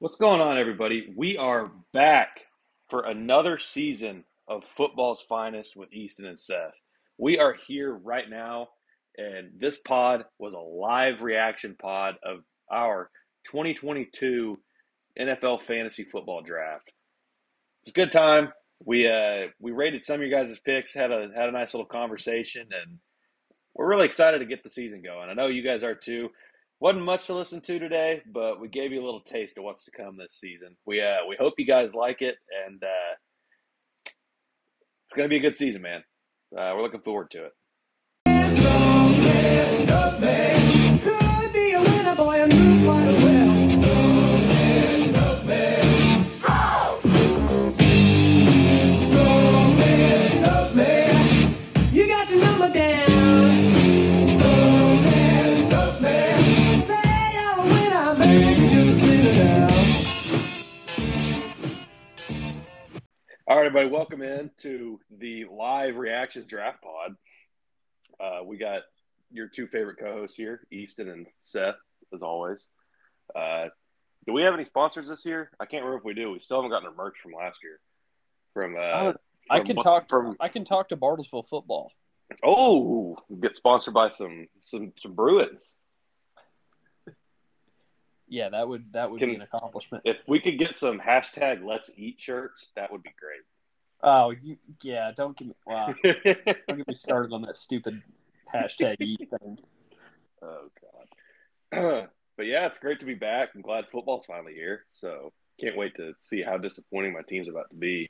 What's going on, everybody? We are back for another season of football's finest with Easton and Seth. We are here right now, and this pod was a live reaction pod of our 2022 NFL fantasy football draft. It was a good time. We uh, we rated some of your guys' picks, had a had a nice little conversation, and we're really excited to get the season going. I know you guys are too. Wasn't much to listen to today, but we gave you a little taste of what's to come this season. We uh, we hope you guys like it, and uh, it's to be a good season, man. Uh, we're looking forward to it. Right, everybody, welcome in to the live reaction draft pod. Uh, we got your two favorite co-hosts here, Easton and Seth, as always. Uh, do we have any sponsors this year? I can't remember if we do. We still haven't gotten our merch from last year. From uh, Uh, I from- can talk from. I can talk to Bartlesville football. Oh, get sponsored by some some some Bruins. Yeah, that would that would Can- be an accomplishment. If we could get some hashtag Let's Eat shirts, that would be great. Oh, you, yeah. Don't get me wow. Don't get me started on that stupid hashtag eat thing. Oh God. but yeah, it's great to be back. I'm glad football's finally here. So can't wait to see how disappointing my team's about to be.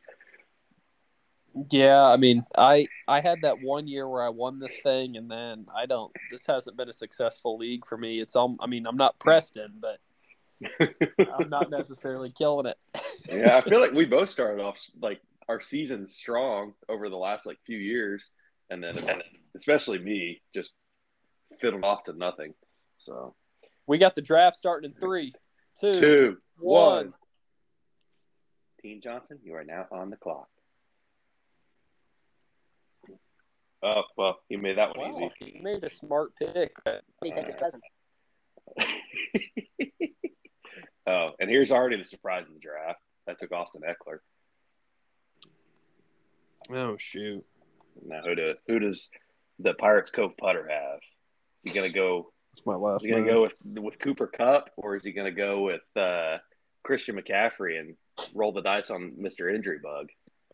Yeah, I mean, I I had that one year where I won this thing, and then I don't. This hasn't been a successful league for me. It's all. I mean, I'm not Preston, but I'm not necessarily killing it. yeah, I feel like we both started off like our season strong over the last like few years, and then especially me just fiddled off to nothing. So We got the draft starting in three, two, two, one. one. Team Johnson, you are now on the clock. Oh well, you made that one Wow, easy. he made a smart pick. He took his cousin. oh, and here's already the surprise of the draft. That took Austin Ekeler. Oh shoot! Now who do who does the Pirates Cove putter have? Is he gonna go That's my last. is he gonna go with with Cooper Kupp or is he gonna go with uh, Christian McCaffrey and roll the dice on Mr. Injury Bug?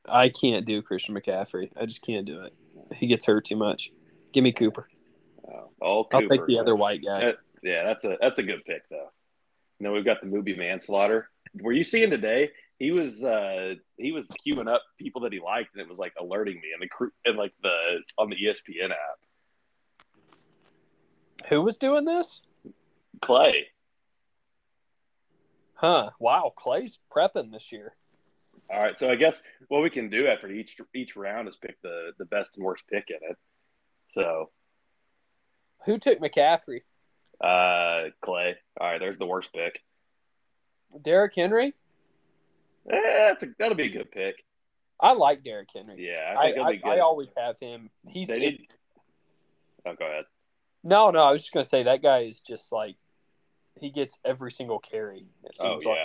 I can't do Christian McCaffrey. I just can't do it. He gets hurt too much. Give me Cooper. Oh, oh I'll take the other white guy. Uh, yeah, that's a that's a good pick though. And then we've got the movie Manslaughter. Were you seeing today? He was uh he was queuing up people that he liked, and it was like alerting me, and the crew and like the on the ESPN app. Who was doing this? Clay. Huh? Wow, Clay's prepping this year. All right, so I guess what we can do after each each round is pick the the best and worst pick in it. So Who took McCaffrey? Uh Clay. All right, there's the worst pick. Derrick Henry. Eh, that's a, that'll be a good pick. I like Derrick Henry. Yeah, I I, I, good. I always have him. He's They need- oh, go ahead. no, no. I was just gonna say that guy is just like he gets every single carry. It Oh seems like.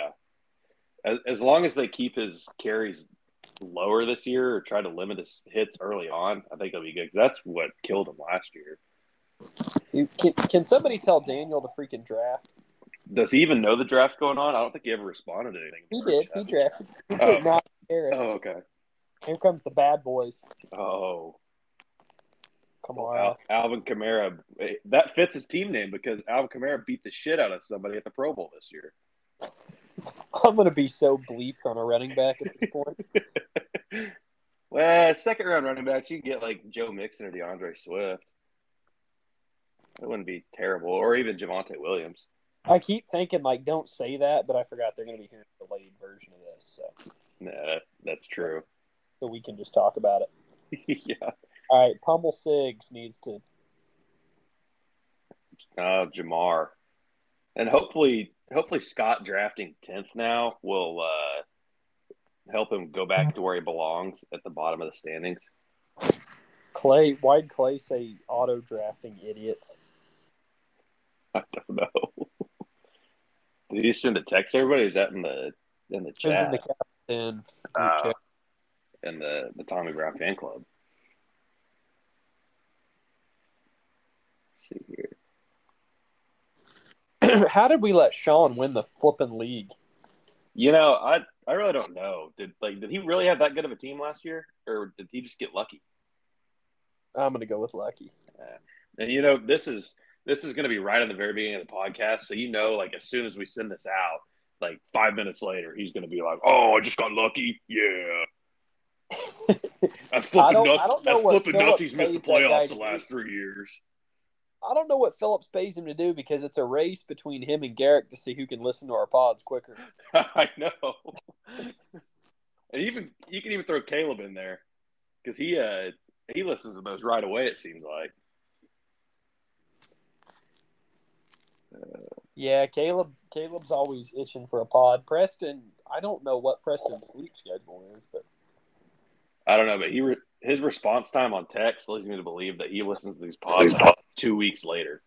As, as long as they keep his carries lower this year or try to limit his hits early on, I think it'll be good because that's what killed him last year. You- Can, can somebody tell Daniel to freaking draft? Does he even know the draft's going on? I don't think he ever responded to anything. He did. He drafted. He Oh. Harris. Oh, okay. Here comes the bad boys. Oh, Come on. Al- Alvin Kamara. eh, That fits his team name because Alvin Kamara beat the shit out of somebody at the Pro Bowl this year. I'm gonna be so bleep on a running back at this point. Well, second round running backs, you can get like Joe Mixon or D'Andre Swift. That wouldn't be terrible, or even Javonte Williams. I keep thinking like, don't say that, but I forgot they're gonna be hearing a delayed version of this, so Nah, that, that's true. so we can just talk about it. yeah. All right, Pummel Sigs needs to. Uh, Ja'Marr, and hopefully, hopefully Scott drafting tenth now will uh, help him go back to where he belongs at the bottom of the standings. Clay, why'd Clay say auto drafting idiots? I don't know. Did you send a text to everybody? Is that in the in the It was chat in the captain. Oh. in the the Tommy Brown fan club? Let's see here. How did we let Sean win the flipping league? You know, I I really don't know. Did like did he really have that good of a team last year, or did he just get lucky? I'm gonna go with Lucky. And you know, this is this is going to be right in the very beginning of the podcast, so you know, like as soon as we send this out, like five minutes later, he's going to be like, "Oh, I just got lucky, yeah." That's flipping nuts. I don't know I what flipping nuts. He's missed the pays that guy playoffs the last three years. I don't know what Phillips pays him to do because it's a race between him and Garrick to see who can listen to our pods quicker. I know. and even you can even throw Caleb in there because he uh he listens to those right away. It seems like. Yeah, Caleb. Caleb's always itching for a pod. Preston. I don't know what Preston's sleep schedule is, but I don't know, but he re- his response time on text leads me to believe that he listens to these pods two weeks later.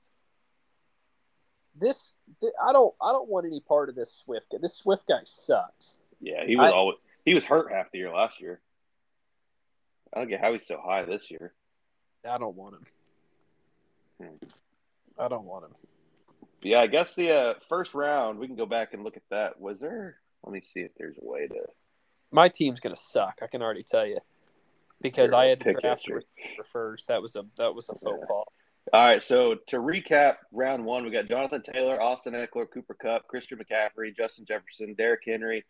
this th- I don't. I don't want any part of this Swift guy. This Swift guy sucks. Yeah, he was I- always he was hurt half the year last year. I don't get how he's so high this year. I don't want him. Hmm. I don't want him. But yeah, I guess the uh, first round we can go back and look at that. Was there? Let me see if there's a way to. My team's gonna suck. I can already tell you because Here, I had to draft history. a receiver first. That was a that was a faux Yeah. pas. All right, so to recap, round one, we got Jonathan Taylor, Austin Ekeler, Cooper Kupp, Christian McCaffrey, Justin Jefferson, Derrick Henry,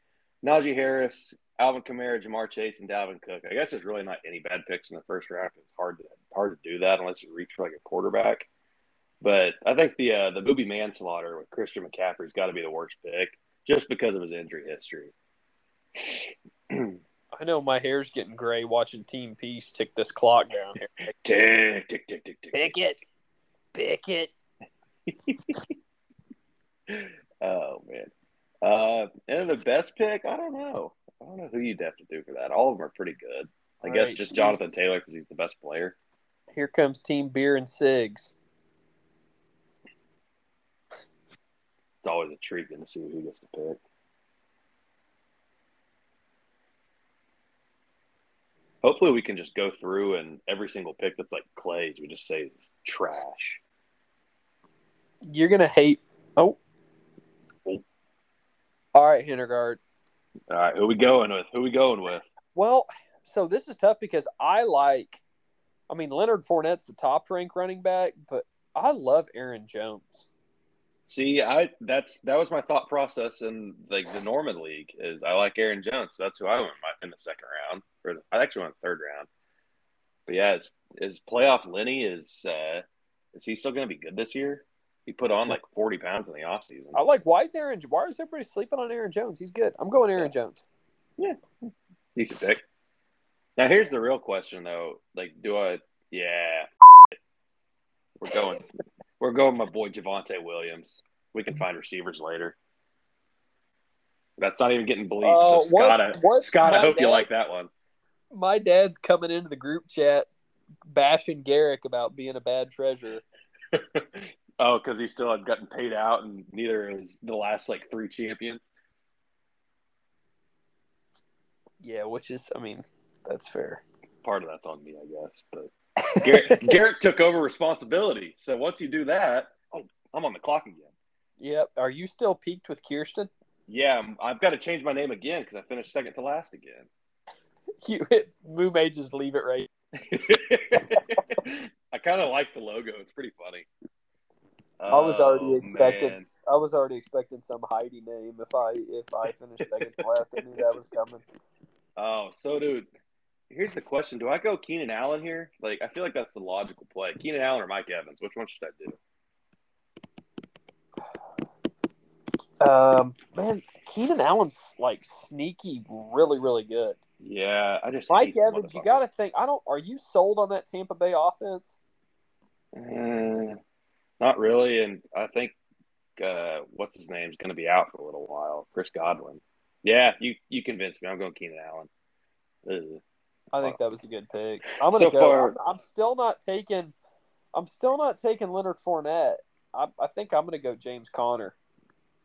Najee Harris, Alvin Kamara, Ja'Marr Chase, and Dalvin Cook. I guess there's really not any bad picks in the first round. It's hard to hard to do that unless you reach for like a quarterback. But I think the uh, the movie manslaughter with Christian McCaffrey's got to be the worst pick just because of his injury history. I know my hair's getting gray watching Team Peace tick this clock down here. tick tick tick tick tick. Pick it, pick it. Oh man. Uh, and the best pick, I don't know. I don't know who you'd have to do for that. All of them are pretty good. I All guess right, just Jonathan Taylor because he's the best player. Here comes Team Beer and Sigs. It's always a treat to see who gets to pick. Hopefully, we can just go through and every single pick that's like Clay's, we just say is trash. You're gonna hate. Oh. Oh. All right, Hindergaard. All right, who we going with? Who we going with? Well, so this is tough because I like. I mean, Leonard Fournette's the top ranked running back, but I love Aaron Jones. See, I that's that was my thought process in like the Norman League is I like Aaron Jones, so that's who I went in the second round, or I actually went third round. But yeah, is is playoff Lenny is uh, is he still going to be good this year? He put on like forty pounds in the offseason. I like why is Aaron? Why is everybody sleeping on Aaron Jones? He's good. I'm going Aaron Jones. Yeah. Decent pick. Now here's the real question though. Like, do I? Yeah, we're going. we're going. My boy Javonte Williams. We can find receivers later. That's not even getting bleeped. Uh, so Scott, I, what's- what's Scott, I hope you like that one. My dad's coming into the group chat bashing Garrick about being a bad treasurer. oh, because he still had gotten paid out, and neither is the last like three champions. Yeah, which is, I mean, that's fair. Part of that's on me, I guess. But Garrett, Garrett took over responsibility. So once you do that, oh, I'm on the clock again. Yep. Are you still peaked with Kirsten? Yeah, I'm- I've got to change my name again because I finished second to last again. You Moo may just leave it right. I kind of like the logo. It's pretty funny. I was already Oh, expecting- man. I was already expecting some Heidi name if I if I finished second last. I knew that was coming. Oh, so dude, here's the question: Do I go Keenan Allen here? Like, I feel like that's the logical play. Keenan Allen or Mike Evans? Which one should I do? Um, man, Keenan Allen's like sneaky, really, really good. Yeah, I just Mike Evans, you got to think. I don't. Are you sold on that Tampa Bay offense? Uh, not really, and I think uh, what's his name's going to be out for a little while. Chris Godwin. Yeah, you you convinced me. I'm going Keenan Allen. Ugh. I think that was a good pick. I'm gonna So go. far- I'm, I'm still not taking. I'm still not taking Leonard Fournette. I, I think I'm gonna go James Conner.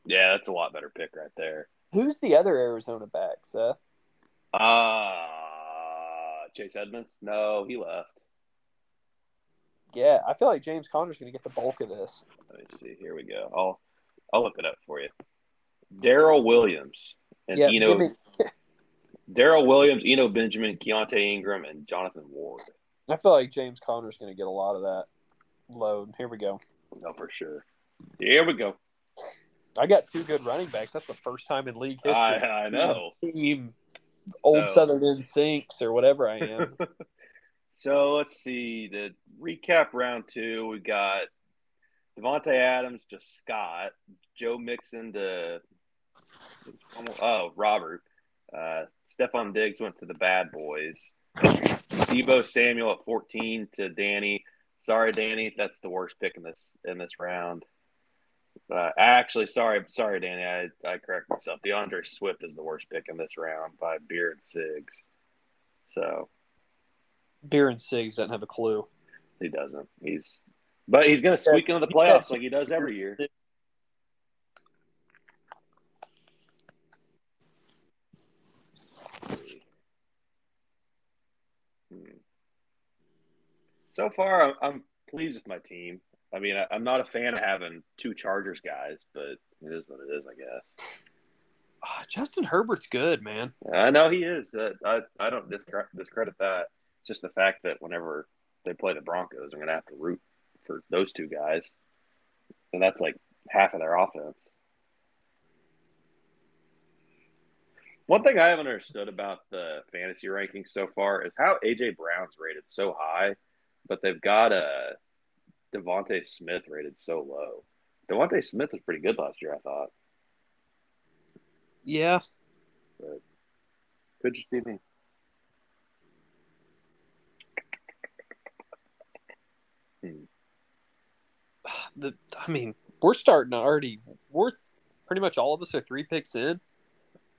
Yeah, that's a lot better pick right there. Who's the other Arizona back, Seth? Uh Chase Edmonds? No, he left. Yeah, I feel like James Conner's going to get the bulk of this. Let me see. Here we go. I'll I'll look it up for you. Darrel Williams and yeah, Eno Jimmy, Darrel Williams, Eno Benjamin, Keaontay Ingram, and Jonathan Ward. I feel like James Conner's going to get a lot of that load. Here we go. No, for sure. Here we go. I got two good running backs. That's the first time in league history. I, I know. Team old So- Southern Instincts or whatever I am. So let's see. The recap round two, we got Davante Adams to Scott, Joe Mixon to oh Robert, uh, Stefon Diggs went to the Bad Boys, Deebo Samuel at fourteen to Danny. Sorry, Danny, that's the worst pick in this in this round. Uh, actually, sorry, sorry, Danny, I, I correct myself. D'Andre Swift is the worst pick in this round by Beard Sigs. So Beer and Sigs doesn't have a clue. He doesn't. He's but he's going to squeak into the playoffs like he does every year. Hmm. So far, I'm, I'm pleased with my team. I mean, I, I'm not a fan of having two Chargers guys, but it is what it is, I guess. Ah, Justin Herbert's good, man. I know he is. Uh, I I don't discredit, discredit that. It's just the fact that whenever they play the Broncos, I'm going to have to root for those two guys, and that's like half of their offense. One thing I haven't understood about the fantasy rankings so far is how AJ Brown's rated so high, but they've got uh, a DeVonta Smith rated so low. DeVonta Smith was pretty good last year, I thought. Yeah. Could just be me. Hmm. The I mean, we're starting to already. We're pretty much all of us are three picks in,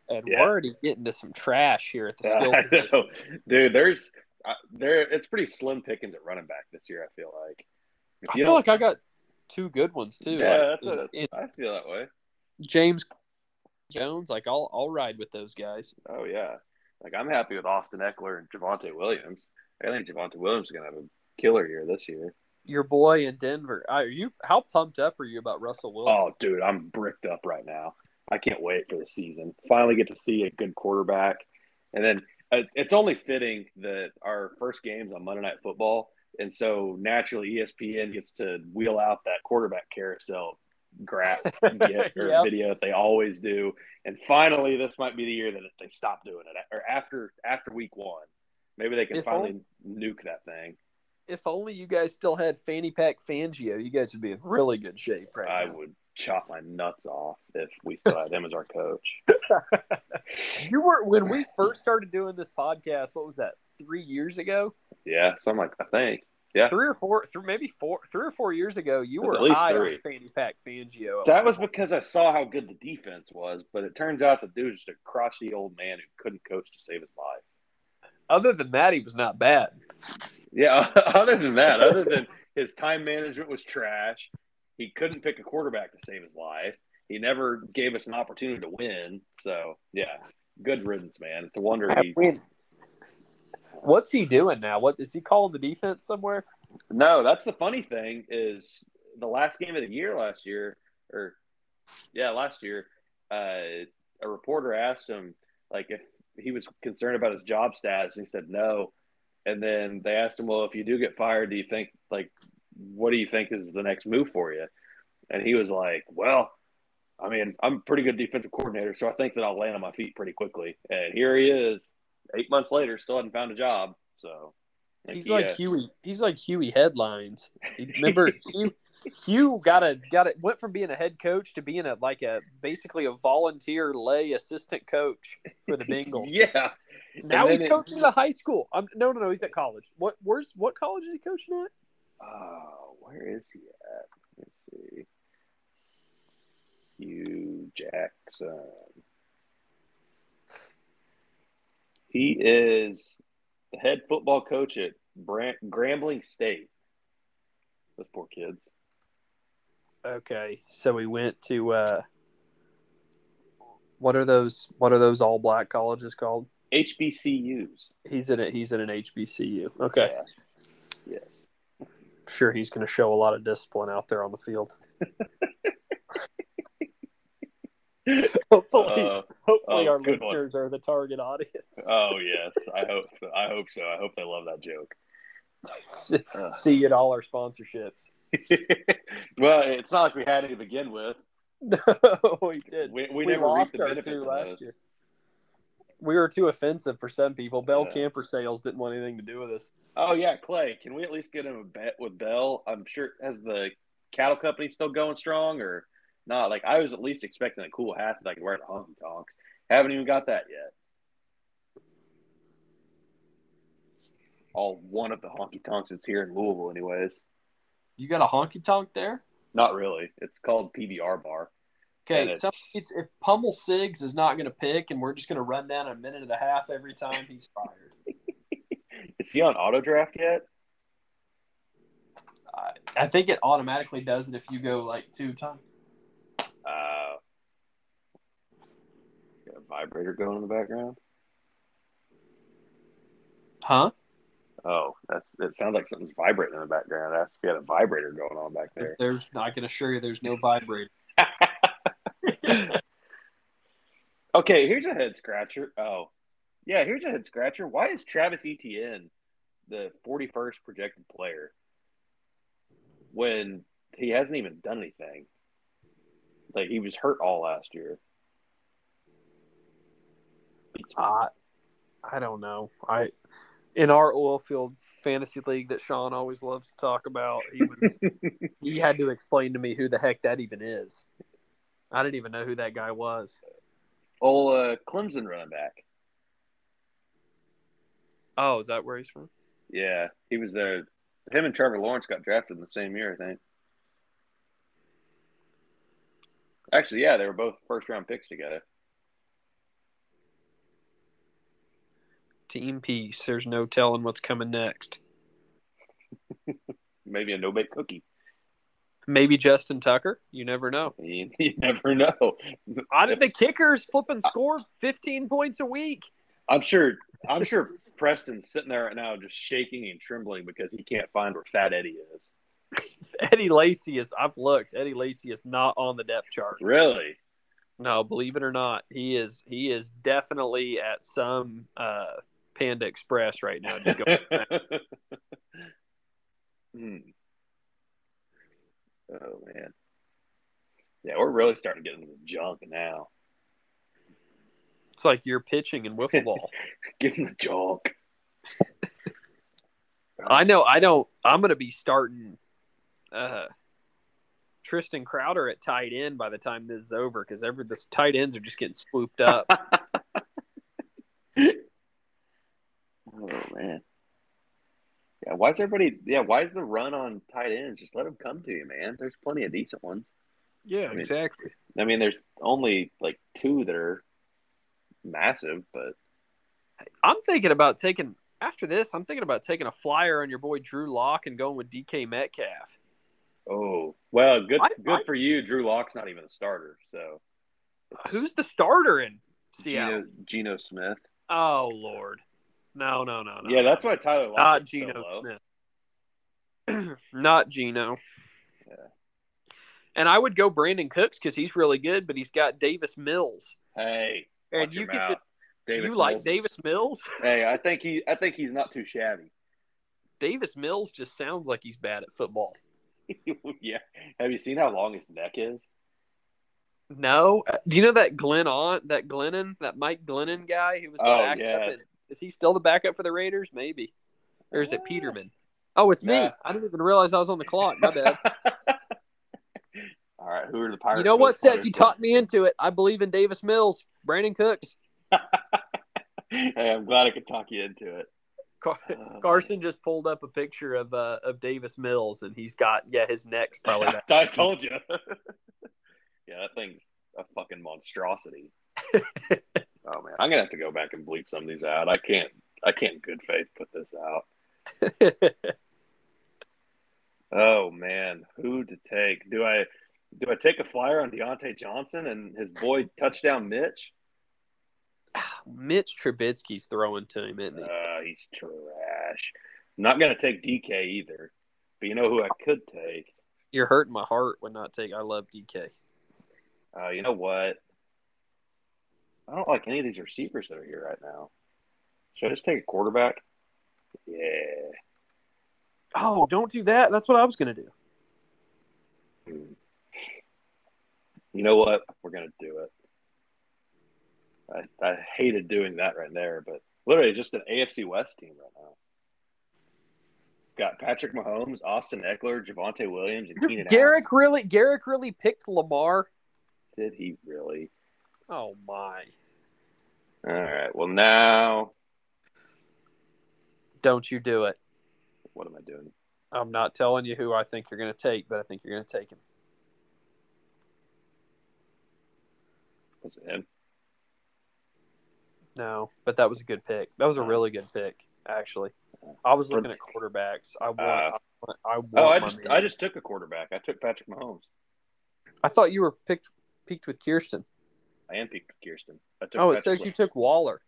and Yeah. we're already getting to some trash here at the Yeah, skill position. dude. There's uh, there. It's pretty slim pickings at running back this year. I feel like. I feel like I got two good ones too. yeah, Like, that's in- I feel that way. James Jones. Like I'll I'll ride with those guys. Oh yeah, like I'm happy with Austin Ekeler and Javonte Williams. I think Javonte Williams is gonna have a killer year this year. Your boy in Denver. Are you? How pumped up are you about Russell Wilson? Oh, dude, I'm bricked up right now. I can't wait for the season. Finally, get to see a good quarterback, and then uh, it's only fitting that our first game's on Monday Night Football, and so naturally ESPN gets to wheel out that quarterback carousel graph get, or Yep. video that they always do. And finally, this might be the year that they stop doing it, or after after week one, maybe they can If finally nuke that thing. If only you guys still had fanny pack Fangio, you guys would be in really good shape right I now. would chop my nuts off if we still had him as our coach. You were when we first started doing this podcast. What was that? Three years ago? Yeah, so I'm like, I think. Yeah, Three or four? Through maybe four, three or four years ago, you were at least high three. on fanny pack Fangio. That was because I saw how good the defense was, but it turns out the dude was just a crotchety old man who couldn't coach to save his life. Other than that, he was not bad. Yeah, other than that, other than his time management was trash, he couldn't pick a quarterback to save his life. He never gave us an opportunity to win. So, yeah, good riddance, man. It's a wonder he. What's he doing now? What is he calling the defense somewhere? No, that's the funny thing is the last game of the year last year, or yeah, last year, uh, a reporter asked him like if he was concerned about his job status, and he said no. And then they asked him, "Well, if you do get fired, do you think like what do you think is the next move for you?" And he was like, "Well, I mean, I'm a pretty good defensive coordinator, so I think that I'll land on my feet pretty quickly." And here he is, eight months later, still hadn't found a job. So He's he, like Huey. He's like Huey headlines. Remember, Hue, Hue got a got it. Went from being a head coach to being a like a basically a volunteer lay assistant coach for the Bengals. yeah. Now he's it- coaching at a high school. Um, no, no, no. He's at college. What? Where's what college is he coaching at? Oh, where is he at? Let's see. Hue Jackson. He is the head football coach at Brant, Grambling State. Those poor kids. Okay, so we went to. uh What are those? What are those all black colleges called? HBCUs. He's in it. He's in an HBCU. Okay, Yeah. Yes. sure. He's going to show a lot of discipline out there on the field. hopefully, Uh, hopefully oh, our good one. listeners are the target audience. oh yes, I hope. I hope so. I hope they love that joke. Uh. See you at all our sponsorships. well, it's not like we had any to begin with. No, we did. We, we, never lost our two last year. We were too offensive for some people. Bell Yeah. Camper Sales didn't want anything to do with us. Oh yeah, Clay. Can we at least get him a bet with Bell? I'm sure has the cattle company still going strong or not? Like I was at least expecting a cool hat that I could wear at honky tonks. Haven't even got that yet. All one of the honky tonks that's here in Louisville, anyways. You got a honky tonk there? Not really. It's called PBR Bar. Okay, so it's- if Pummel Sigs is not going to pick, and we're just going to run down a minute and a half every time, he's fired. Is he on auto draft yet? I, I think it automatically does it if you go like two times. Uh, got a vibrator going in the background. Huh? Oh, that's it. Sounds like something's vibrating in the background. Ask if you got a vibrator going on back there. There's, I can assure you, there's no vibrator. Okay, here's a head scratcher. Oh, yeah, here's a head scratcher. Why is Travis Etienne the 41st projected player when he hasn't even done anything? Like he was hurt all last year. I, I don't know. I in our oil field fantasy league that Sean always loves to talk about, he was he had to explain to me who the heck that even is. I didn't even know who that guy was. Old uh, Clemson running back. Oh, is that where he's from? Yeah, he was there. Him and Trevor Lawrence got drafted in the same year, I think. Actually, yeah, they were both first round picks together. Team Peace. There's no telling what's coming next. Maybe a no bake cookie. Maybe Justin Tucker. You never know. You, you never know. Out of the kickers, flipping score 15 points a week. I'm sure. I'm sure Preston's sitting there right now, just shaking and trembling because he can't find where Fat Eddie is. Eddie Lacy is. I've looked. Eddie Lacy is not on the depth chart. Really? No, believe it or not, he is. He is definitely at some uh, Panda Express right now. Just going hmm. Oh man. Yeah, we're really starting to get into the junk now. it's like you're pitching in wiffle ball. Give him the junk. I know. I don't. I'm going to be starting uh, Tristan Crowder at tight end by the time this is over because every the tight ends are just getting swooped up. Oh man. Yeah, why is everybody? Yeah, why is the run on tight ends? Just let them come to you, man. There's plenty of decent ones. yeah, mean- exactly. I mean, there's only like two that are massive, but I'm thinking about taking after this. I'm thinking about taking a flyer on your boy Drew Lock and going with DK Metcalf. oh well, good I- good I- for you. Drew Lock's not even a starter, so Who's the starter in Seattle? Geno, Geno Smith? Oh Lord, no, no, no, no. Yeah, that's why Tyler not Lockett so. Smith. not Geno. Yeah. And I would go Brandin Cooks because he's really good, but he's got Davis Mills. Hey, And you could. Davis you like Mills is- Davis Mills? Hey, I think he I think he's not too shabby. Davis Mills just sounds like he's bad at football. yeah. Have you seen how long his neck is? No, do you know that Glenn on that Glennon that Mike Glennon guy who was the Oh, backup? yeah. Is he still the backup for the Raiders? Maybe, or is it Peterman? Oh, it's me. I didn't even realize I was on the clock. My bad. All right, who are the Pirates? you know what, Seth? You talked me into it. I believe in Davis Mills, Brandin Cooks. hey, I'm glad I could talk you into it. Car- Oh, Carson just pulled up a picture of uh, of Davis Mills, and he's got yeah, his neck's probably that. I told you. yeah, that thing's a fucking monstrosity. Oh man, I'm gonna have to go back and bleep some of these out. I can't. I can't, in good faith, put this out. Oh man, who to take? Do I? Do I take a flyer on Diontae Johnson and his boy touchdown Mitch? Mitch Trubisky's throwing to him, isn't he? Uh, he's trash. I'm not gonna take DK either. But you know who I could take? You're hurting my heart when not take. I love DK. Uh, you know what? I don't like any of these receivers that are here right now. Should I just take a quarterback? Yeah. Oh, don't do that. That's what I was gonna do. Hmm. You know what? We're gonna do it. I, I hated doing that right there, but literally just an AFC West team right now. Got Patrick Mahomes, Austin Ekeler, Javonte Williams, and Keenan Garrick really, Garrick really picked Lamar. Did he really? Oh my! All right. Well, now Don't you do it. what am I doing? I'm not telling you who I think you're going to take, but I think you're going to take him. Was it him? No, but that was a good pick. That was a really good pick, actually. I was looking at quarterbacks. I want. Uh, I want, I want Oh, I just. I just took a quarterback. I took Patrick Mahomes. I thought you were picked peaked with Kirsten. I am picked Kirsten. I took Oh, it Patrick says you took Waller.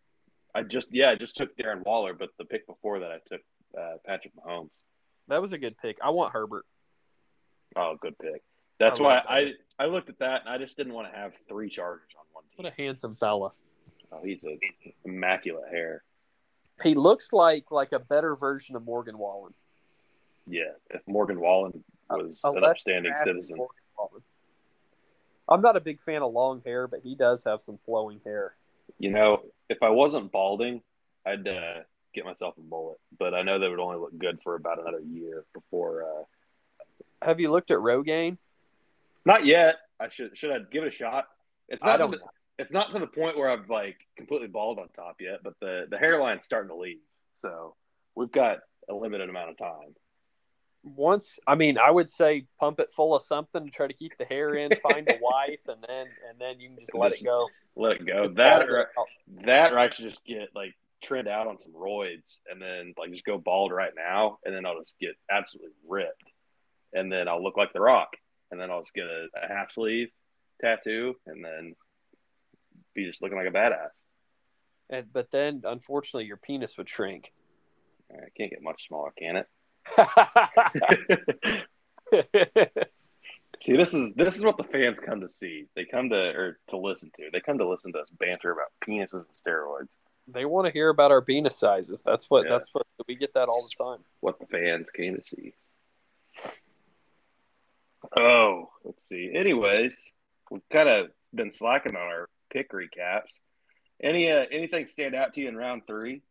I just yeah, I just took Darren Waller, but the pick before that I took uh, Patrick Mahomes. That was a good pick. I want Herbert. Oh, good pick. That's I why I. I looked at that and I just didn't want to have three Chargers on one team. What a handsome fella. Oh, he's a immaculate hair. He looks like like a better version of Morgan Wallen. Yeah, if Morgan Wallen was A an upstanding citizen. Morgan Wallen. I'm not a big fan of long hair, but he does have some flowing hair. You know, if I wasn't balding, I'd uh, get myself a bullet. But I know that would only look good for about another year before. Uh, Have you looked at Rogaine? not yet. I should should I give it a shot? It's not. the, it's not to the point where I've like completely bald on top yet, but the the hairline's starting to leave. So we've got a limited amount of time. Once, I mean, I would say pump it full of something to try to keep the hair in, find a wife, and then and then you can just let it go. Let it go. That or that or I should just get like trimmed out on some roids and then like just go bald right now and then I'll just get absolutely ripped. And then I'll look like the rock. And then I'll just get a, a half sleeve tattoo and then be just looking like a badass. And, but then, unfortunately, your penis would shrink. I can't get much smaller, can it? see, this is this is what the fans come to see. They come to or to listen to. They come to listen to us banter about penises and steroids. they want to hear about our penis sizes. That's what. Yeah. That's what we get that all the time. what the fans came to see. Oh, let's see. Anyways, we've kind of been slacking on our pick recaps. Any uh, anything stand out to you in round three?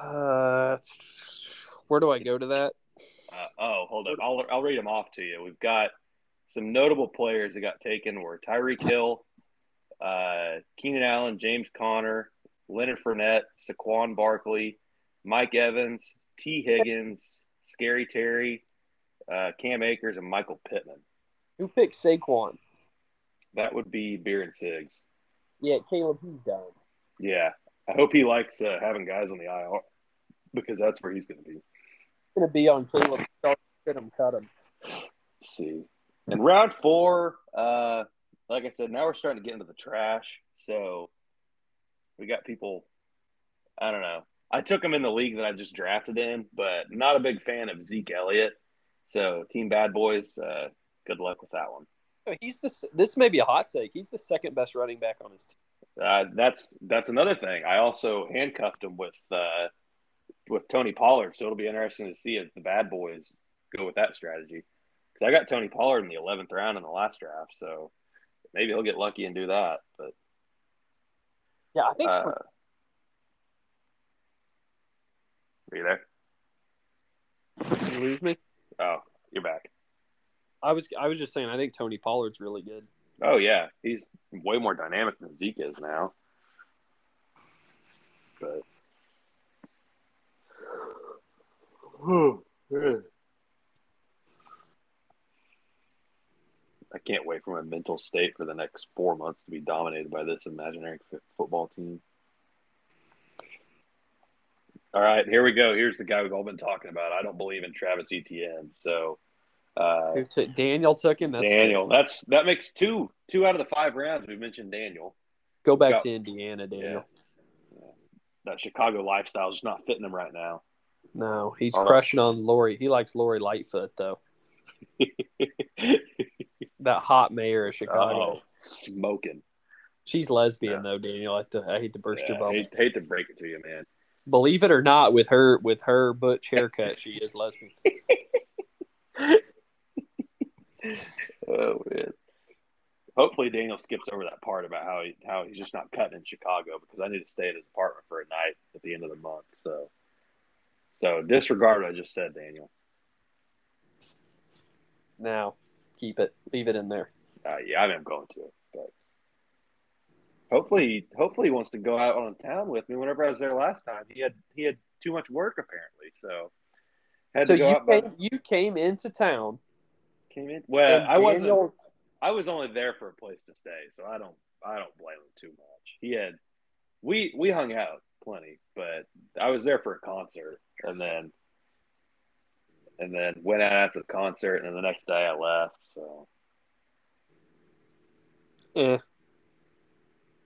Uh, where do I go to that? Uh, oh, hold up. I'll I'll read them off to you. We've got some notable players that got taken were Tyreek Hill, uh, Keenan Allen, James Conner, Leonard Fournette, Saquon Barkley, Mike Evans, Tee Higgins, Scary Terry, uh, Cam Akers, and Michael Pittman. Who picked Saquon? That would be Beer and Sigs. Yeah, Caleb, he's done. Yeah, I hope he likes uh, having guys on the IR because that's where he's going to be. Gonna be on Caleb. Fit him, cut him. Let's see. In round four, uh, like I said, now we're starting to get into the trash. So we got people. I don't know. I took him in the league that I just drafted in, but not a big fan of Zeke Elliott. So Team Bad Boys, uh, good luck with that one. He's the. This may be a hot take. He's the second best running back on his team. Uh, that's that's another thing. I also handcuffed him with uh, with Tony Pollard, so it'll be interesting to see if the Bad Boys go with that strategy. Because I got Tony Pollard in the eleventh round in the last draft, so maybe he'll get lucky and do that. But Yeah, I think. uh, are you there? Did you lose me? Oh, you're back. I was. I was just saying. I think Tony Pollard's really good. Oh yeah, he's way more dynamic than Zeke is now. But I can't wait for my mental state for the next four months to be dominated by this imaginary f- football team. All right, here we go. Here's the guy we've all been talking about. I don't believe in Travis Etienne, so Uh, Who took Daniel took him? That's Daniel. That's that makes two two out of the five rounds. We mentioned Daniel. Go back Got- to Indiana, Daniel. That Chicago lifestyle is just not fitting him right now. No, he's crushing on Lori. He likes Lori Lightfoot though. That hot mayor of Chicago. oh, smoking. She's lesbian though, Daniel. I, hate to- I hate to burst Yeah, your bubble. hate, hate to break it to you, man. Believe it or not, with her with her butch haircut, she is lesbian. Oh man. Hopefully Daniel skips over that part about how he how he's just not cutting in Chicago because I need to stay at his apartment for a night at the end of the month. So so disregard what I just said, Daniel. Now, keep it, leave it in there. Uh, yeah, I I'm going to, but hopefully, hopefully he wants to go out on town with me. Whenever I was there last time, he had he had too much work apparently, so had So to go you out. by- came, you came into town. came in. Well, I wasn't. Daniel- I was only there for a place to stay, so I don't I don't blame him too much. He had we we hung out plenty, but I was there for a concert and then and then went out after the concert and then the next day I left. So Eh,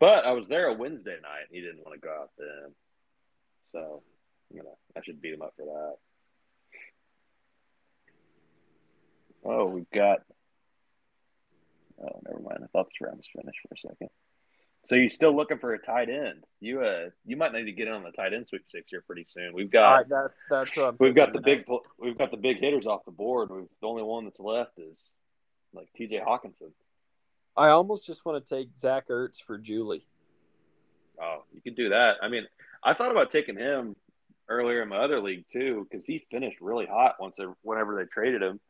but I was there a Wednesday night. He didn't want to go out then. So, you know, I should beat him up for that. Oh, we've got Oh, never mind. I thought this round was finished for a second. So you're still looking for a tight end? You uh, you might need to get in on the tight end sweepstakes here pretty soon. We've got right, that's that's what I'm we've got the thinking big we've got the big hitters off the board. We've, the only one that's left is like T.J. Hockenson. I almost just want to take Zach Ertz for Julie. Oh, you could do that. I mean, I thought about taking him earlier in my other league too because he finished really hot once whenever they traded him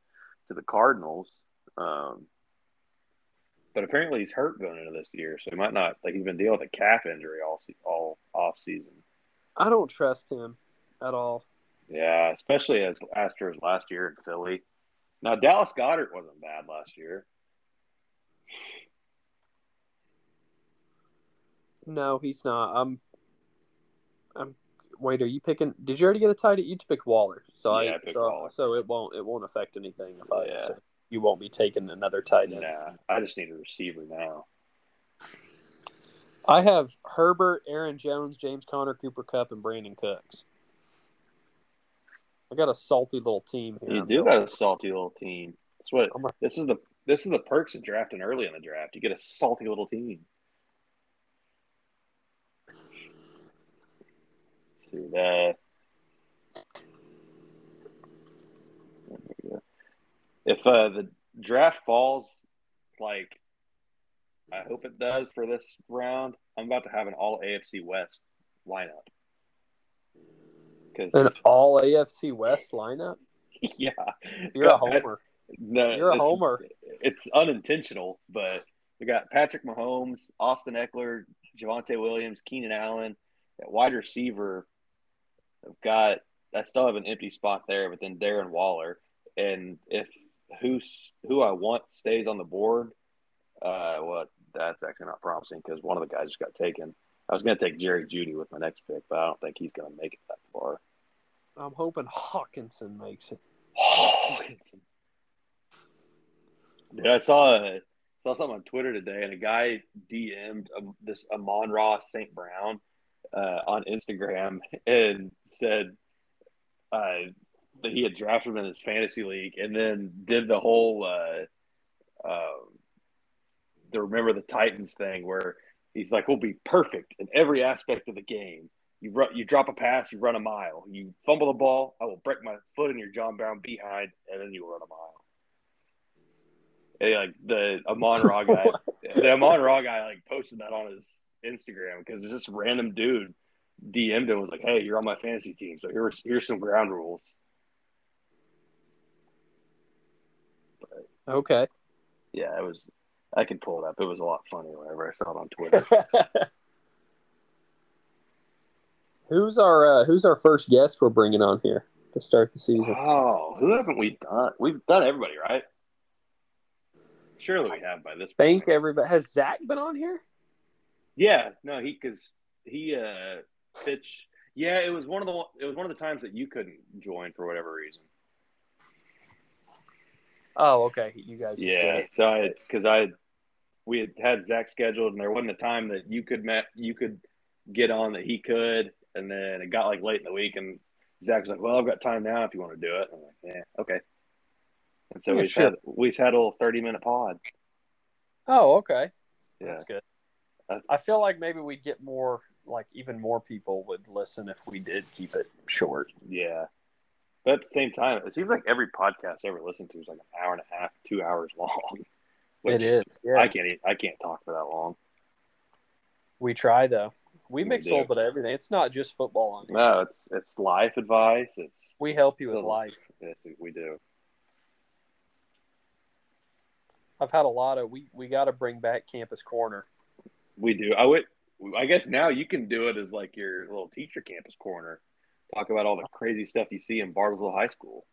to the Cardinals. Um, but apparently he's hurt going into this year, so he might not like he's been dealing with a calf injury all se- all off season. I don't trust him at all. Yeah, especially as after his last year in Philly. Now Dallas Goedert wasn't bad last year. No, he's not. I'm. I'm. Wait, are you picking? Did you already get a tight end? You to pick Waller, so Yeah, I I so, so it won't it won't affect anything if I Yeah. You won't be taking another tight end. Nah, I just need a receiver now. I have Herbert, Aaron Jones, James Conner, Cooper Kupp, and Brandin Cooks. I got a salty little team here. You do got a salty little team. That's what a- this is the this is the perks of drafting early in the draft. You get a salty little team. Let's see that. Uh, the draft falls like I hope it does for this round, I'm about to have an all AFC West lineup. An Because all AFC West lineup. yeah, You're a homer. No, You're a it's- homer. It's unintentional, but we got Patrick Mahomes, Austin Ekeler, Javonte Williams, Keenan Allen, at wide receiver. I've got I still have an empty spot there, but then Darren Waller, and if who's who I want stays on the board, uh, well, that's actually not promising because one of the guys just got taken. I was going to take Jerry Jeudy with my next pick, but I don't think he's going to make it that far. I'm hoping Hockenson makes it. Hockenson. Dude, I saw uh, saw something on Twitter today, and a guy DM'd um, this Amon-Ra St. Brown uh, on Instagram and said uh, that he had drafted him in his fantasy league, and then did the whole uh, um, the remember the Titans thing where he's like, "We'll be perfect in every aspect of the game." You run, you drop a pass, you run a mile. You fumble the ball, I will break my foot in your John Brown behind, and then you run a mile. And, like the Amon Ra guy, the Amon Ra guy, like posted that on his Instagram because it's just random dude DM'd him was like, "Hey, you're on my fantasy team, so here's here's some ground rules." Okay. Yeah, it was. I can pull it up. It was a lot funnier whenever I saw it on Twitter. who's our uh, Who's our first guest we're bringing on here to start the season? oh, who haven't we done? We've done everybody, right? Surely we have by this point. Thank everybody. Has Zach been on here? Yeah, no, he because he uh pitched. Yeah, it was one of the it was one of the times that you couldn't join for whatever reason. Oh, okay. You guys. Yeah, so I because I we had had Zach scheduled, and there wasn't a time that you could met you could get on that he could, and then it got like late in the week, and Zach was like, "Well, I've got time now if you want to do it." I'm like, "Yeah, okay." And so Yeah, we sure. had we had a little thirty minute pod. Oh, okay. Yeah, That's good. Uh, I feel like maybe we'd get more, like even more people would listen if we did keep it short. yeah. But at the same time, it seems like every podcast I ever listened to is like an hour and a half, two hours long. It is. Yeah. I can't. I can't talk for that long. we try though. We We mix a little bit of everything. It's not just football on here. No, it's it's life advice. It's We help you with life. yes, we do. I've had a lot of. We we got to bring back Campus Corner. We do. I would. I guess now you can do it as like your little teacher campus corner. Talk about all the crazy stuff you see in Bartlesville High School.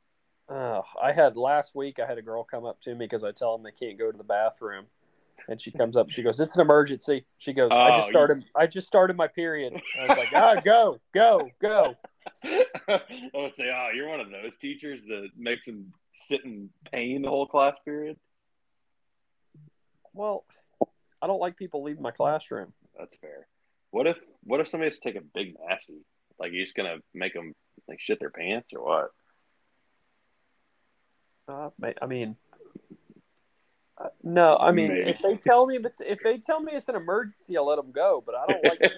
Oh, I had last week. I had a girl come up to me because I tell them they can't go to the bathroom, and she comes up. She goes, "It's an emergency." She goes, "I Oh, just started. I just started my period." I was like, "Ah, go, go, go." I would say, oh, you're one of those teachers that makes them sit in pain the whole class period. Well, I don't like people leaving my classroom. That's fair. What if what if somebody has to take a big nasty? Like you're just gonna make them like shit their pants or what? Uh, I mean, uh, no. I mean, Maybe. if they tell me if it's if they tell me it's an emergency, I'll let them go. But I don't like.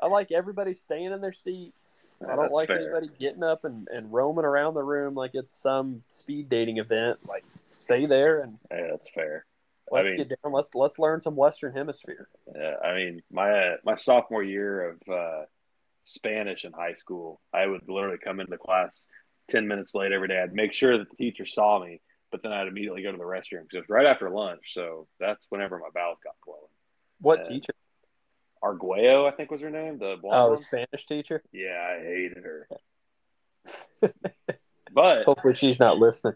I like everybody staying in their seats. I don't like fair. anybody getting up and, and roaming around the room like it's some speed dating event. Like, stay there and Yeah, that's fair. let's I mean, get down. Let's let's learn some Western Hemisphere. Yeah, I mean, my my sophomore year of uh, Spanish in high school, I would literally come into class ten minutes late every day. I'd make sure that the teacher saw me, but then I'd immediately go to the restroom because it was right after lunch. So that's whenever my bowels got flowing. What Uh, teacher? Arguello, I think was her name. The blonde Oh, the. Spanish teacher. Yeah, I hated her. but Hopefully, she's not listening.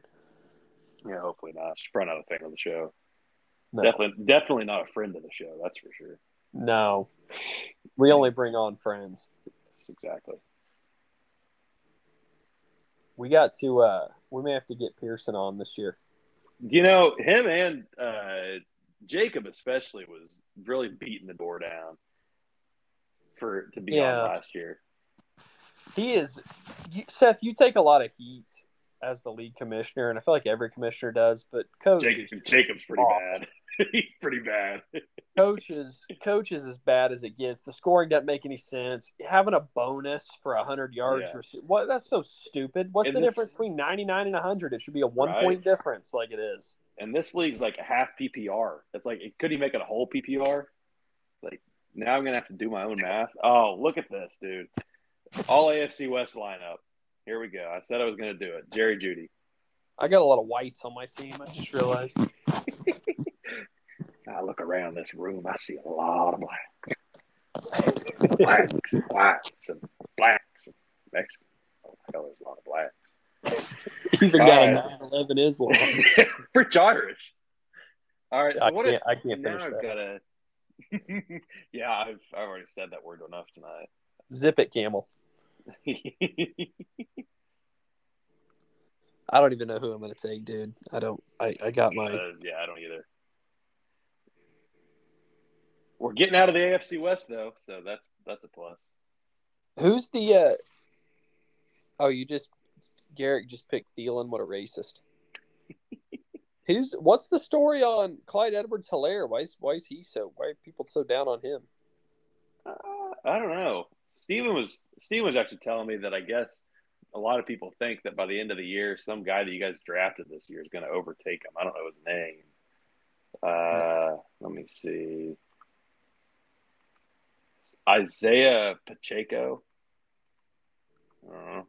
yeah, hopefully not. She's probably not a fan of the show. No, Definitely, definitely not a friend of the show. That's for sure. no. We only bring on friends. Exactly. We got to. uh We may have to get Pearson on this year. You know, him and uh, Jacob especially was really beating the door down for to be Yeah. on last year. He is. You, Seth, you take a lot of heat as the league commissioner, and I feel like every commissioner does. But coach, Jacob, Jacob's pretty awful. bad. He's pretty bad. Coach is coach is as bad as it gets. The scoring doesn't make any sense. Having a bonus for hundred yards, Yeah. rece- what? That's so stupid. What's And the this- difference between ninety nine and hundred? It should be a one Right. point difference, like it is. And this league's like a half PPR. It's like, could he make it a whole PPR? Like now, I'm gonna have to do my own math. Oh, look at this, dude! All AFC West lineup. Here we go. I said I was gonna do it. Jerry Jeudy. I got a lot of whites on my team. I just realized. I look around this room. I see a lot of blacks, blacks, and whites, and blacks, and Mexicans. Oh my God, there's a lot of blacks. Even got right. a 9-11 Islam. Rich Irish. All right, so I what? can't. If, I can't now finish I've that. got to. yeah, I've I've already said that word enough tonight. Zip it, Camel. I don't even know who I'm going to take, dude. I don't. I, I got my. Uh, yeah, I don't either. We're getting out of the AFC West though, so that's that's a plus. Who's the? uh Oh, you just Garrett just picked Thielen. What a racist. Who's? What's the story on Clyde Edwards? Helaire. Why is why is he so? Why are people so down on him? Uh, I don't know. Steven was Steven was actually telling me that I guess a lot of people think that by the end of the year, some guy that you guys drafted this year is going to overtake him. I don't know his name. Uh, let me see. Isaiah Pacheco. I.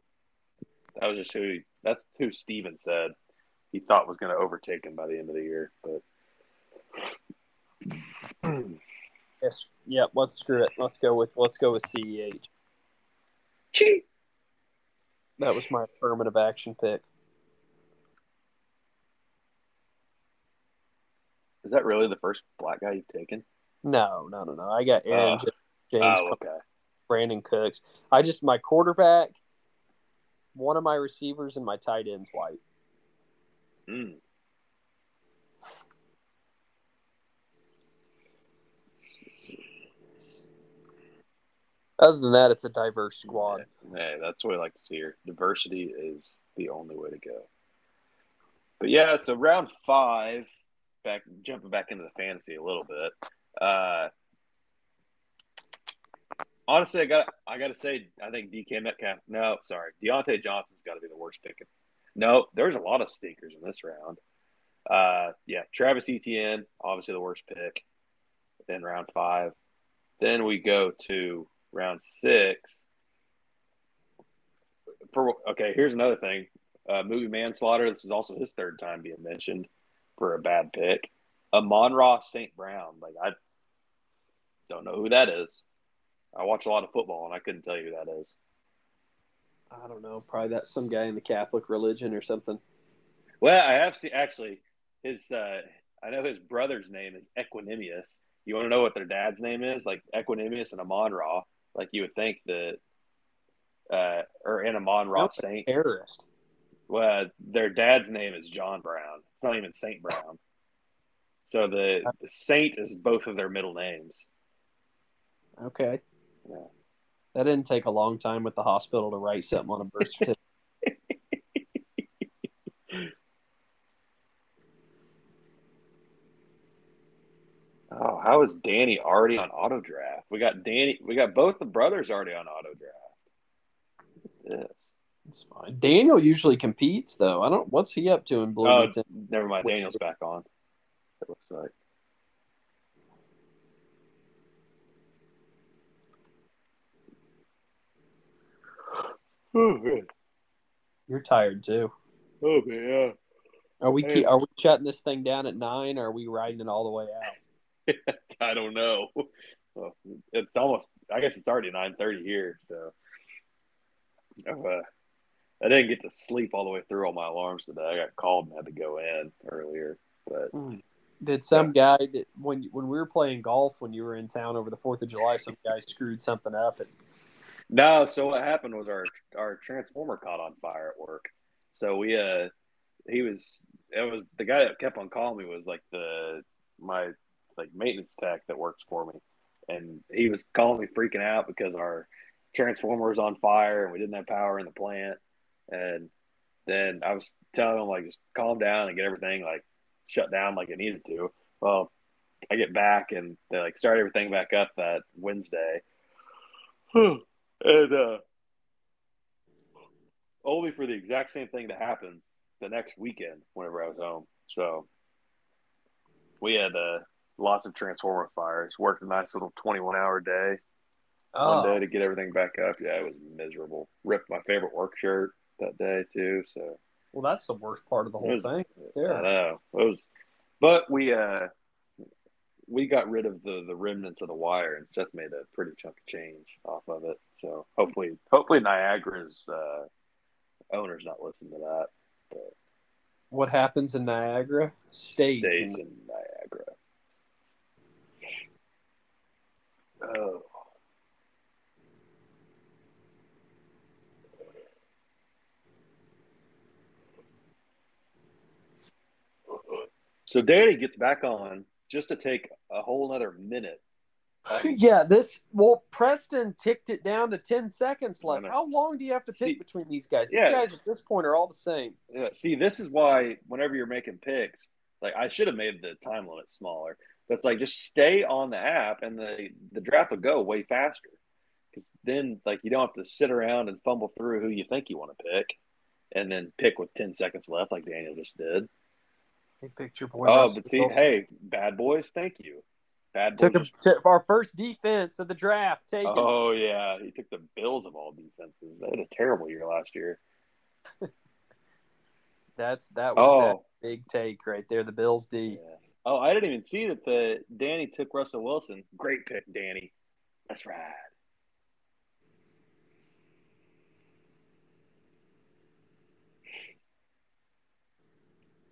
That was just who he, that's who Steven said he thought was going to overtake him by the end of the year. But Yes. Yep. Let's screw it. Let's go with let's go with Ceh. cheat. That was my affirmative action pick. Is that really the first black guy you've taken? No, no, no, no. I got Aaron. Ah. J- James oh, okay. Brandin Cooks. I just my quarterback, one of my receivers, and my tight ends white. Hmm. Other than that, it's a diverse squad. Hey, that's what I like to see here. Diversity is the only way to go. But yeah, so round five, back jumping back into the fantasy a little bit. Uh, honestly, I got I got to say, I think DK Metcalf. No, sorry, Diontae Johnson's got to be the worst pick. No, there's a lot of stinkers in this round. Uh, yeah, Travis Etienne, obviously the worst pick in round five. Then we go to round six. For okay, here's another thing. Uh, movie manslaughter. This is also his third time being mentioned for a bad pick. Amon-Ra St. Brown. Like I don't know who that is. I watch a lot of football and I couldn't tell you who that is. I don't know. Probably that's some guy in the Catholic religion or something. Well, I have seen actually his. Uh, I know his brother's name is Equanimeous. You want to know what their dad's name is? Like Equanimeous and Amon Ra. Like you would think that, uh, or an Amon Ra That's Saint. terrorist. Well, their dad's name is John Brown. It's not even Saint Brown. So the, the Saint is both of their middle names. Okay. Yeah. That didn't take a long time with the hospital to write something on a birth certificate. Oh, how is Danny already on auto draft? We got Danny. We got both the brothers already on auto draft. Look at this. It's fine. Daniel usually competes though. I don't. What's he up to in Oh, Bloomington? never mind. Daniel's back on. It looks like. Oh man. You're tired too. Oh man. Are we Hey. are we shutting this thing down at nine? Or are we riding it all the way out? I don't know. Well, it's almost. I guess it's already nine thirty here. So, I've, uh, I didn't get to sleep all the way through all my alarms today. I got called and had to go in earlier. But Did some guy that when when we were playing golf when you were in town over the Fourth of July, some guy screwed something up? And, no. So what happened was our our transformer caught on fire at work. So we uh, he was it was the guy that kept on calling me was like the my like maintenance tech that works for me, and he was calling me freaking out because our transformer was on fire and we didn't have power in the plant. And then I was telling him like just calm down and get everything like shut down like it needed to. Well, I get back and they like start everything back up that Wednesday. and uh only for the exact same thing to happen the next weekend whenever I was home. So we had uh, lots of transformer fires. Worked a nice little twenty-one hour day one day oh, to get everything back up. Yeah, it was miserable. Ripped my favorite work shirt that day too. So well, that's the worst part of the whole was- thing. Yeah, I know it was, but we uh we got rid of the the remnants of the wire, and Seth made a pretty chunk of change off of it. So hopefully, hopefully Niagara's uh, owner's not listening to that. But What happens in Niagara stays. stays in Niagara. Oh. So Danny gets back on just to take a whole another minute. yeah, this well, Preston ticked it down to ten seconds left. How long do you have to pick See- between these guys? These Yeah. guys at this point are all the same. Yeah, see, this is why whenever you're making picks, like I should have made the time limit smaller. But it's like just stay on the app, and the the draft will go way faster. Because then, like, you don't have to sit around and fumble through who you think you want to pick, and then pick with ten seconds left, like Daniel just did. They picked your boy. Oh, but see, hey, bad boys, thank you. Bad boys. took him just- our first defense of the draft. Taken. oh yeah, he took the Bills of all defenses. They had a terrible year last year. That's that was Oh. that big take right there. The Bills D. Yeah. Oh, I didn't even see that the Danny took Russell Wilson. Great pick, Danny. That's right.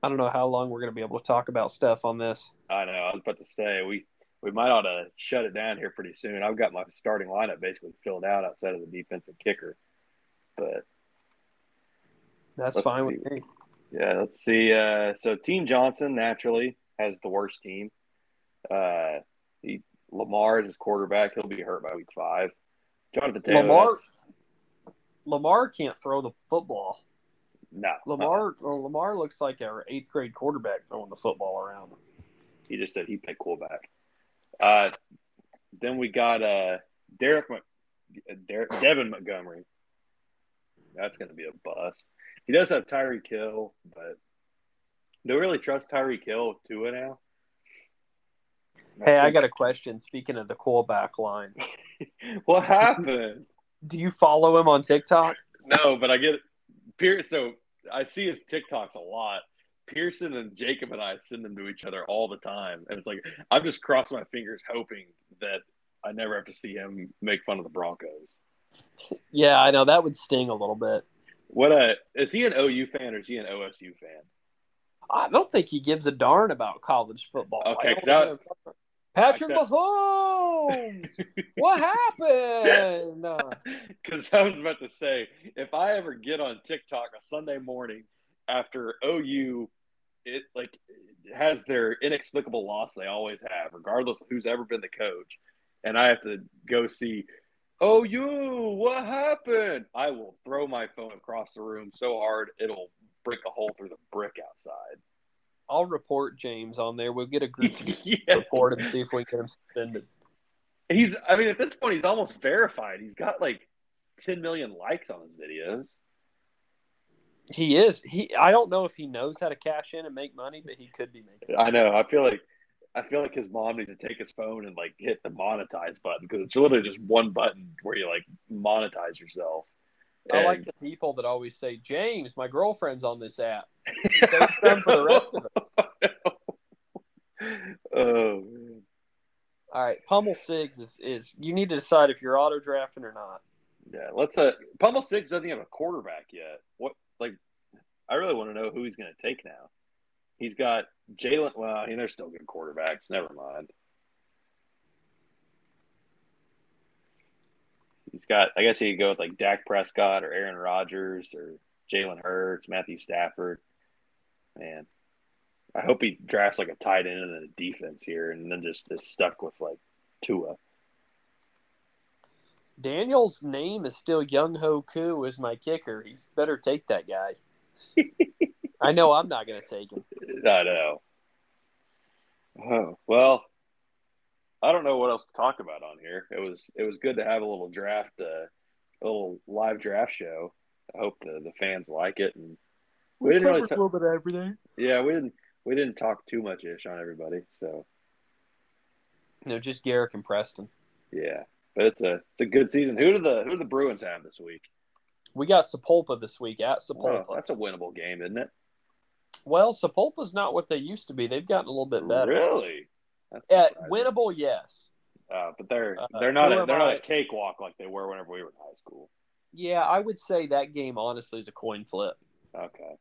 I don't know how long we're going to be able to talk about stuff on this. I know. I was about to say we we might ought to shut it down here pretty soon. I've got my starting lineup basically filled out outside of the defensive kicker. But That's fine see. with me. yeah, let's see. Uh, so Team Johnson naturally has the worst team. Uh, he Lamar is his quarterback. He'll be hurt by week five. Jonathan Taylor. Lamar- Lamar can't throw the football. No, Lamar well, Lamar looks like our eighth grade quarterback throwing the football around. He just said he played quarterback. Uh, then we got uh, Derek, Mc, Derek Devin Montgomery. That's going to be a bust. He does have Tyreek Hill, but do we really trust Tyreek Hill with Tua now? Hey, I got a question. Speaking of the quarterback line, what happened? do you follow him on TikTok? no, but I get it. Pierce. So I see his TikToks a lot. Pearson and Jacob and I send them to each other all the time, and it's like I'm just crossing my fingers, hoping that I never have to see him make fun of the Broncos. Yeah, I know that would sting a little bit. What a is he an OU fan or is he an OSU fan? I don't think he gives a darn about college football. Okay, I 'cause don't I-. Patrick Mahomes, what happened? Because I was about to say, if I ever get on TikTok a Sunday morning after OU, it like has their inexplicable loss they always have, regardless of who's ever been the coach, and I have to go see OU, what happened? I will throw my phone across the room so hard it'll break a hole through the brick outside. I'll report James on there. We'll get a group to yeah, report and see if we can get him suspended. he's. I mean, at this point, he's almost verified. He's got like 10 million likes on his videos. He is. He. I don't know if he knows how to cash in and make money, but he could be making. I know. I feel like I feel like his mom needs to take his phone and like hit the monetize button because it's literally just one button where you like monetize yourself. I like the people that always say, "James, my girlfriend's on this app." Save some for the rest of us. oh man. All right, Pummel Sigs is, is you need to decide if you're auto drafting or not. Yeah, let's uh Pummel Six doesn't have a quarterback yet. What like I really want to know who he's gonna take now. He's got Jalen well, I mean they're still good quarterbacks, never mind. He's got I guess he could go with like Dak Prescott or Aaron Rodgers or Jalen Hurts, Matthew Stafford. Man. I hope he drafts like a tight end and a defense here and then just is stuck with like Tua. Daniel's name is still Younghoe Koo as my kicker. He's better take that guy. I know I'm not going to take him. I know. Oh, well, I don't know what else to talk about on here. It was it was good to have a little draft, uh, a little live draft show. I hope the, the fans like it, and we didn't really. covered ta- a little bit of everything. yeah, we didn't we didn't talk too much ish on everybody. So No, just Garrick and Preston. yeah, but it's a it's a good season. Who do the who do the Bruins have this week? We got Sapulpa this week at Oh, Sapulpa. that's a winnable game, isn't it? well, Sapulpa's not what they used to be. They've gotten a little bit better. Really? Yeah, winnable, yes. Uh, but they're Uh, they're not who a, they're not I? a cakewalk like they were whenever we were in high school. Yeah, I would say that game honestly is a coin flip. Okay.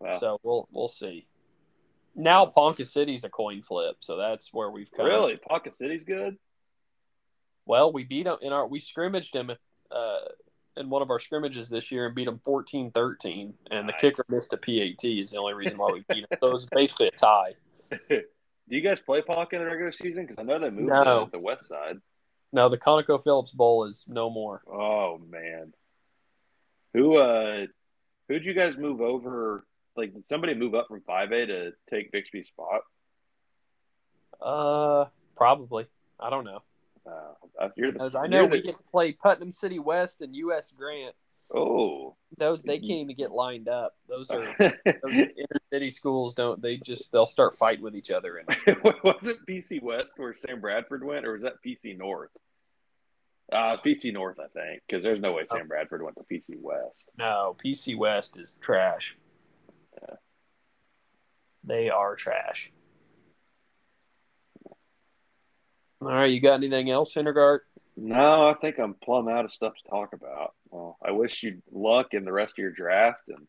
Well, So we'll we'll see. Now Ponca City's a coin flip, so that's where we've come. really, Ponca City's good. Well, we beat them in our we scrimmaged them uh, in one of our scrimmages this year and beat them 14-13, and the kicker missed a PAT is the only reason why we beat them. so it was basically a tie. Do you guys play Ponca in the regular season? Because I know they moved No. to the west side. No, the Conoco Phillips Bowl is no more. Oh man, who uh, who'd you guys move over? Like, did somebody move up from five A to take Bixby's spot? Uh, probably. I don't know. Uh, you're the, As I know, we get to play Putnam City West and U.S. Grant. Oh, Those they can't even get lined up. Those are those inner city schools. Don't they just they'll start fighting with each other and was it PC West where Sam Bradford went, or was that PC North? Uh, PC North, I think, because there's no way Oh. Sam Bradford went to PC West. No, PC West is trash. Yeah. They are trash. All right, you got anything else, Hindergart? No, I think I'm plumb out of stuff to talk about. Well, I wish you luck in the rest of your draft, and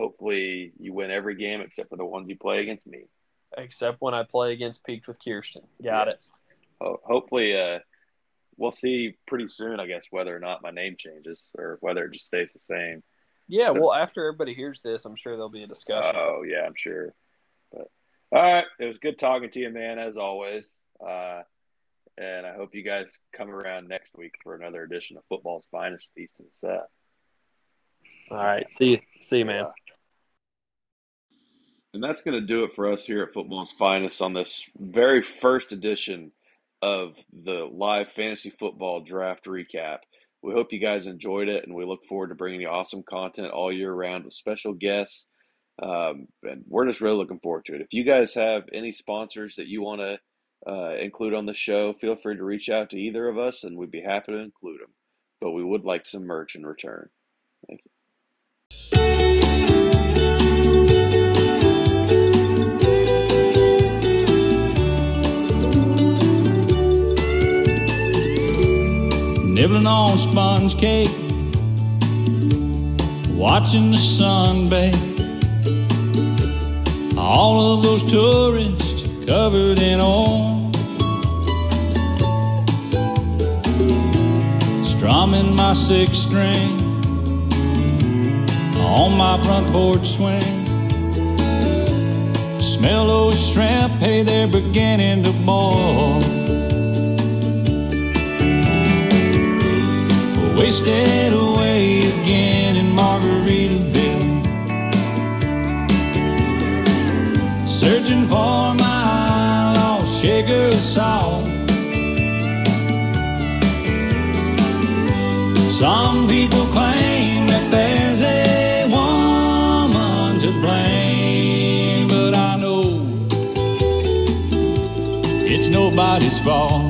hopefully you win every game except for the ones you play against me. Except when I play against Peaked with Kirsten. Got it. Ho- hopefully, uh, we'll see pretty soon. I guess whether or not my name changes or whether it just stays the same. Yeah, well, after everybody hears this, I'm sure there'll be a discussion. Oh yeah, I'm sure. But all right, it was good talking to you, man, as always. Uh, and I hope you guys come around next week for another edition of Football's Finest Feast and Set. All right. See you. See you, man. And that's going to do it for us here at Football's Finest on this very first edition of the live fantasy football draft recap. We hope you guys enjoyed it, and we look forward to bringing you awesome content all year round with special guests. Um, and we're just really looking forward to it. If you guys have any sponsors that you want to uh, include on the show, feel free to reach out to either of us, and we'd be happy to include them. But we would like some merch in return. Thank you. nibbling on sponge cake, watching the sun bake. All of those tourists covered in oil, strumming my six string on my front porch swing. Smell those shrimp, hey, they're beginning to boil. wasted away again in Margaritaville. Searching for my of. Some people claim that there's a woman to blame, but I know it's nobody's fault.